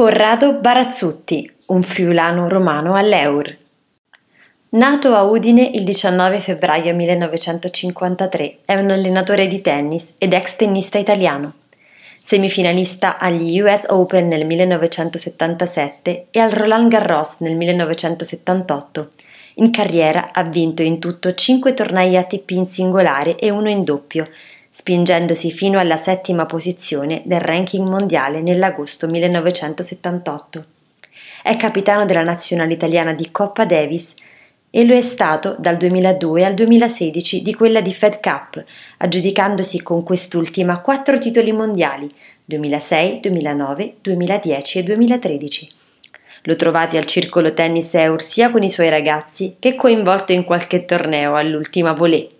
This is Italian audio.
Corrado Barazzutti, un friulano romano all'Eur. Nato a Udine il 19 febbraio 1953, è un allenatore di tennis ed ex tennista italiano. Semifinalista agli US Open nel 1977 e al Roland Garros nel 1978. In carriera ha vinto in tutto 5 tornei ATP in singolare e uno in doppio, spingendosi fino alla settima posizione del ranking mondiale nell'agosto 1978. È capitano della nazionale italiana di Coppa Davis e lo è stato dal 2002 al 2016 di quella di Fed Cup, aggiudicandosi con quest'ultima quattro titoli mondiali 2006, 2009, 2010 e 2013. Lo trovate al circolo tennis Eur sia con i suoi ragazzi che coinvolto in qualche torneo all'ultima volée